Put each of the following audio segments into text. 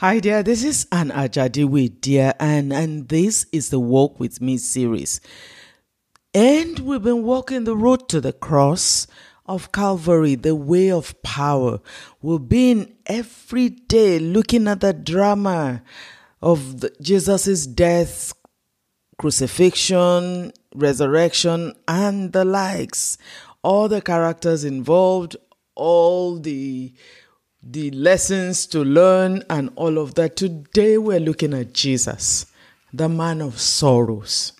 Hi there, this is Anne Ajadiwe, dear Anne, and this is the Walk With Me series. And we've been walking the road to the cross of Calvary, the way of power. We've been every day looking at the drama of Jesus' death, crucifixion, resurrection, and the likes. All the characters involved, all the the lessons to learn and all of that. Today we're looking at Jesus, the man of sorrows.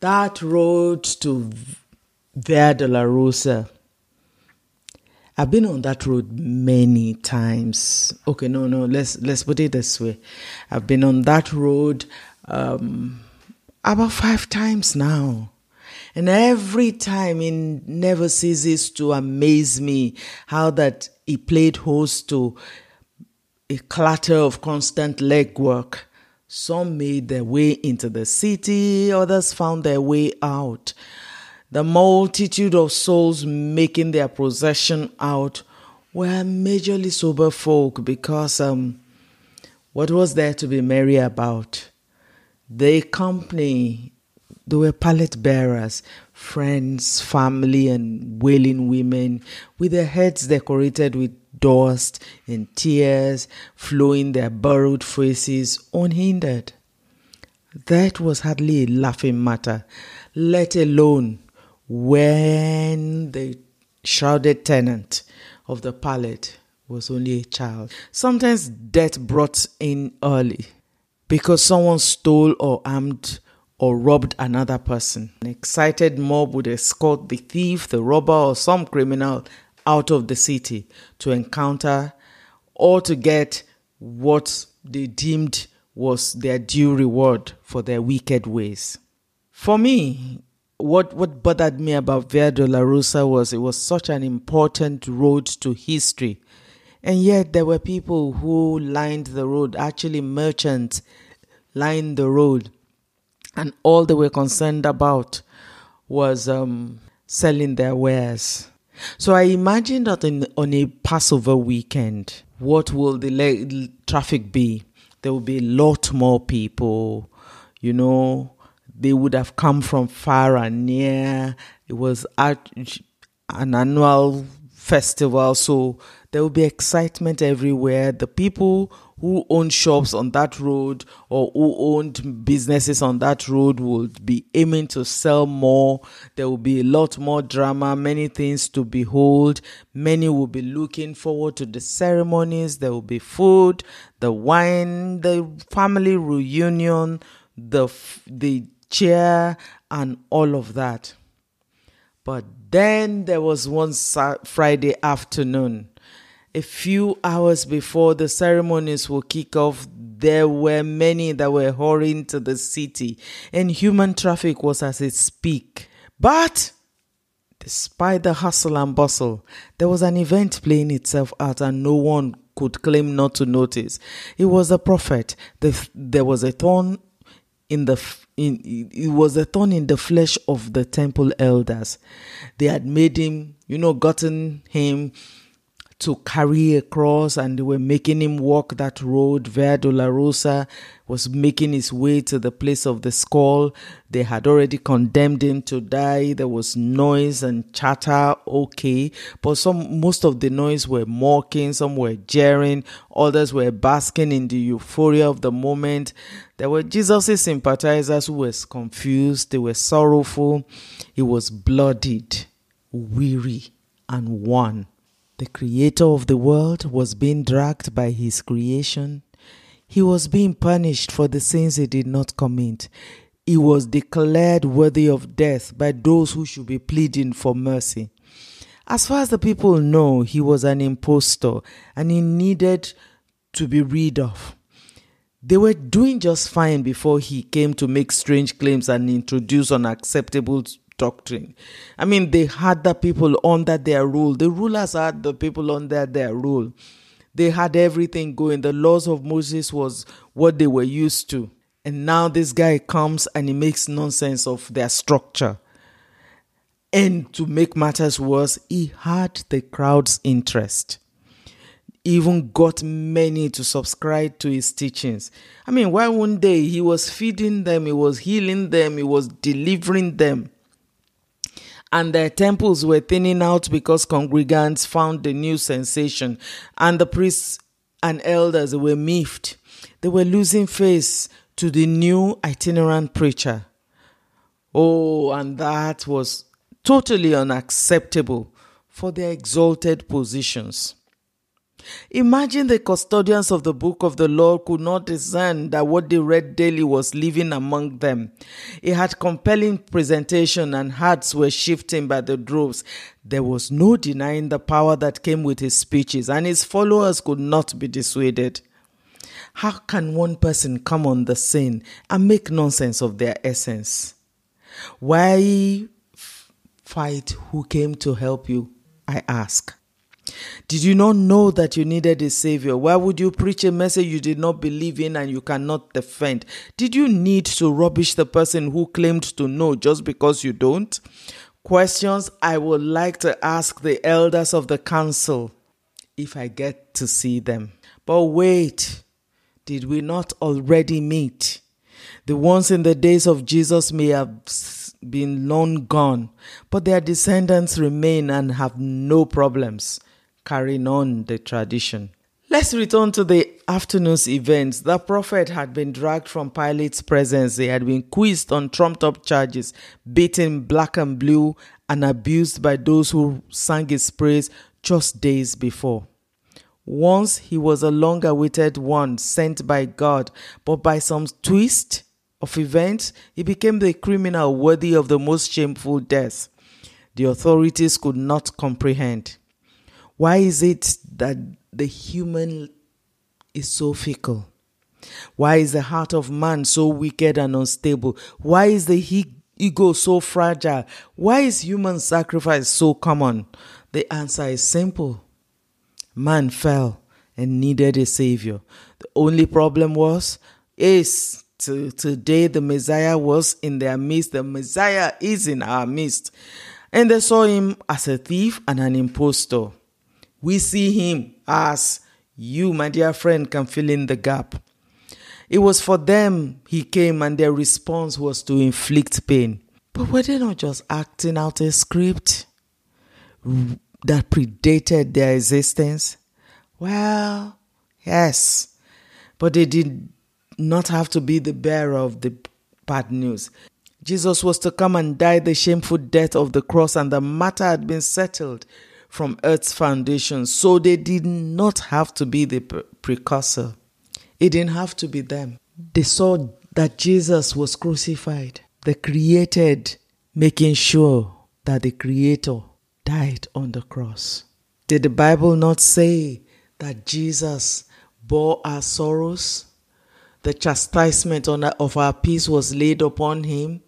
That road to Via Dolorosa. I've been on that road many times. Okay, no, no, let's let's put it this way. I've been on that road um, about five times now. And every time it never ceases to amaze me how that he played host to a clatter of constant legwork. Some made their way into the city, others found their way out. The multitude of souls making their procession out were majorly sober folk because um, what was there to be merry about? The company, they were pallet bearers, friends, family, and wailing women with their heads decorated with dust and tears flowing their burrowed faces unhindered. That was hardly a laughing matter, let alone when the shrouded tenant of the pallet was only a child. Sometimes death brought in early because someone stole or armed or robbed another person. An excited mob would escort the thief, the robber, or some criminal out of the city to encounter or to get what they deemed was their due reward for their wicked ways. For me, what, what bothered me about Via Dolorosa was it was such an important road to history. And yet there were people who lined the road, actually merchants lined the road, and all they were concerned about was um, selling their wares. So I imagine that in, on a Passover weekend, what will the le- traffic be? There will be a lot more people, you know, they would have come from far and near. It was at an annual festival, so there will be excitement everywhere. The people who owned shops on that road or who owned businesses on that road would be aiming to sell more. There will be a lot more drama, many things to behold. Many will be looking forward to the ceremonies. There will be food, the wine, the family reunion, the the cheer, and all of that. But then there was one Friday afternoon a few hours before the ceremonies will kick off, there were many that were hurrying to the city, and human traffic was at its peak. But despite the hustle and bustle, there was an event playing itself out, and no one could claim not to notice. It was a prophet. The, there was a thorn in the in it was a thorn in the flesh of the temple elders. They had made him, you know, gotten him to carry a cross and they were making him walk that road. Via Dolorosa was making his way to the place of the skull. They had already condemned him to die. There was noise and chatter, okay. But some most of the noise were mocking, some were jeering, others were basking in the euphoria of the moment. There were Jesus' sympathizers who were confused, they were sorrowful. He was bloodied, weary, and worn. The creator of the world was being dragged by his creation. He was being punished for the sins he did not commit. He was declared worthy of death by those who should be pleading for mercy. As far as the people know, he was an impostor and he needed to be rid of. They were doing just fine before he came to make strange claims and introduce unacceptable doctrine. I mean, they had the people under their rule. The rulers had the people under their rule. They had everything going. The laws of Moses was what they were used to. And now this guy comes and he makes nonsense of their structure. And to make matters worse, he had the crowd's interest. even got many to subscribe to his teachings. I mean, why one day he was feeding them, he was healing them, he was delivering them. And their temples were thinning out because congregants found the new sensation, and the priests and elders were miffed. They were losing face to the new itinerant preacher. Oh, and that was totally unacceptable for their exalted positions. Imagine the custodians of the book of the law could not discern that what they read daily was living among them. It had compelling presentation and hearts were shifting by the droves. There was no denying the power that came with his speeches, and his followers could not be dissuaded. How can one person come on the scene and make nonsense of their essence? Why fight who came to help you? I ask. Did you not know that you needed a savior? Why would you preach a message you did not believe in and you cannot defend? Did you need to rubbish the person who claimed to know just because you don't? Questions I would like to ask the elders of the council if I get to see them. But wait, did we not already meet? The ones in the days of Jesus may have been long gone, but their descendants remain and have no problems carrying on the tradition. Let's return to the afternoon's events. The prophet had been dragged from Pilate's presence. He had been quizzed on trumped up charges, beaten black and blue, and abused by those who sang his praise just days before. Once he was a long awaited one sent by God, but by some twist of events, he became the criminal worthy of the most shameful death. The authorities could not comprehend. Why is it that the human is so fickle? Why is the heart of man so wicked and unstable? Why is the ego so fragile? Why is human sacrifice so common? The answer is simple man fell and needed a savior. The only problem was, is to, today the Messiah was in their midst. The Messiah is in our midst. And they saw him as a thief and an impostor. We see him as you, my dear friend, can fill in the gap. It was for them he came, and their response was to inflict pain. But were they not just acting out a script that predated their existence? Well, yes, but they did not have to be the bearer of the bad news. Jesus was to come and die the shameful death of the cross, and the matter had been settled from earth's foundation. So they did not have to be the precursor. It didn't have to be them. They saw that Jesus was crucified, the created, making sure that the Creator died on the cross. Did the Bible not say that Jesus bore our sorrows? The chastisement of our peace was laid upon him.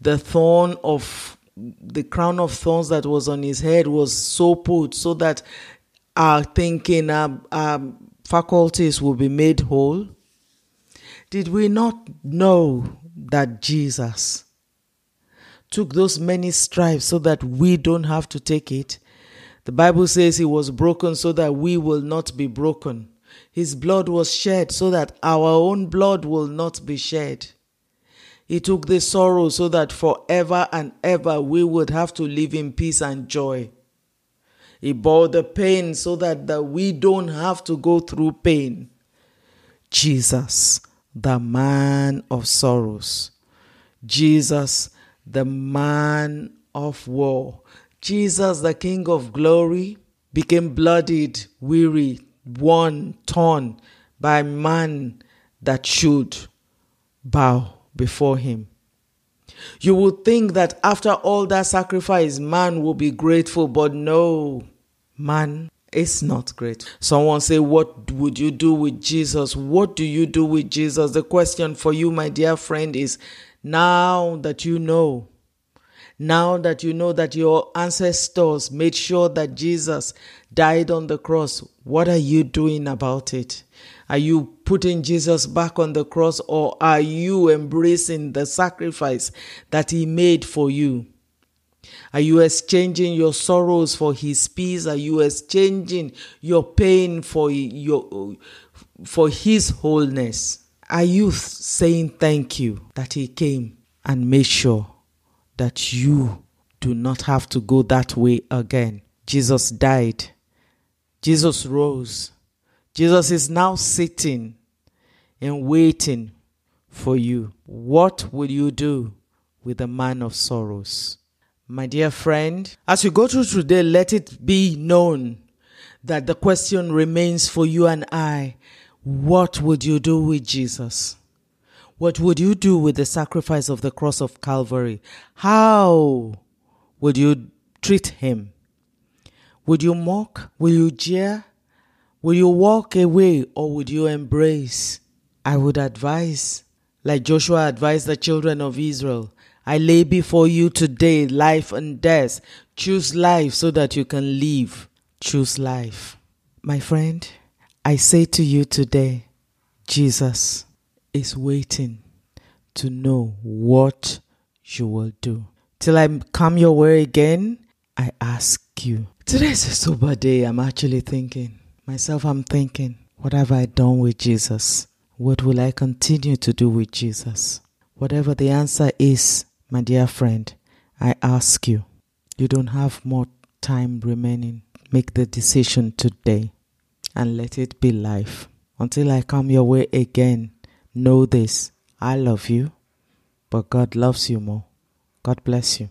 The thorn of the crown of thorns that was on his head was so put so that our thinking, our, our faculties will be made whole? Did we not know that Jesus took those many stripes so that we don't have to take it? The Bible says he was broken so that we will not be broken. His blood was shed so that our own blood will not be shed. He took the sorrow so that forever and ever we would have to live in peace and joy. He bore the pain so that, that we don't have to go through pain. Jesus, the man of sorrows. Jesus, the man of war. Jesus, the King of glory, became bloodied, weary, worn, torn by man that should bow before him. You would think that after all that sacrifice, man will be grateful, but no, man is not great. Someone say, What would you do with Jesus? What do you do with Jesus? The question for you, my dear friend, is now that you know, now that you know that your ancestors made sure that Jesus died on the cross, what are you doing about it? Are you putting Jesus back on the cross or are you embracing the sacrifice that he made for you? Are you exchanging your sorrows for his peace? Are you exchanging your pain for your for his wholeness? Are you saying thank you that he came and made sure that you do not have to go that way again? Jesus died. Jesus rose. Jesus is now sitting and waiting for you. What will you do with the man of sorrows? My dear friend, as you go through today, let it be known that the question remains for you and I what would you do with Jesus? What would you do with the sacrifice of the cross of Calvary? How would you treat him? Would you mock? Will you jeer? Will you walk away or would you embrace? I would advise, like Joshua advised the children of Israel, I lay before you today life and death. Choose life so that you can live. Choose life. My friend, I say to you today, Jesus is waiting to know what you will do. Till I come your way again, I ask you. Today's a sober day. I'm actually thinking. Myself, I'm thinking, what have I done with Jesus? What will I continue to do with Jesus? Whatever the answer is, my dear friend, I ask you, you don't have more time remaining. Make the decision today and let it be life. Until I come your way again, know this I love you, but God loves you more. God bless you.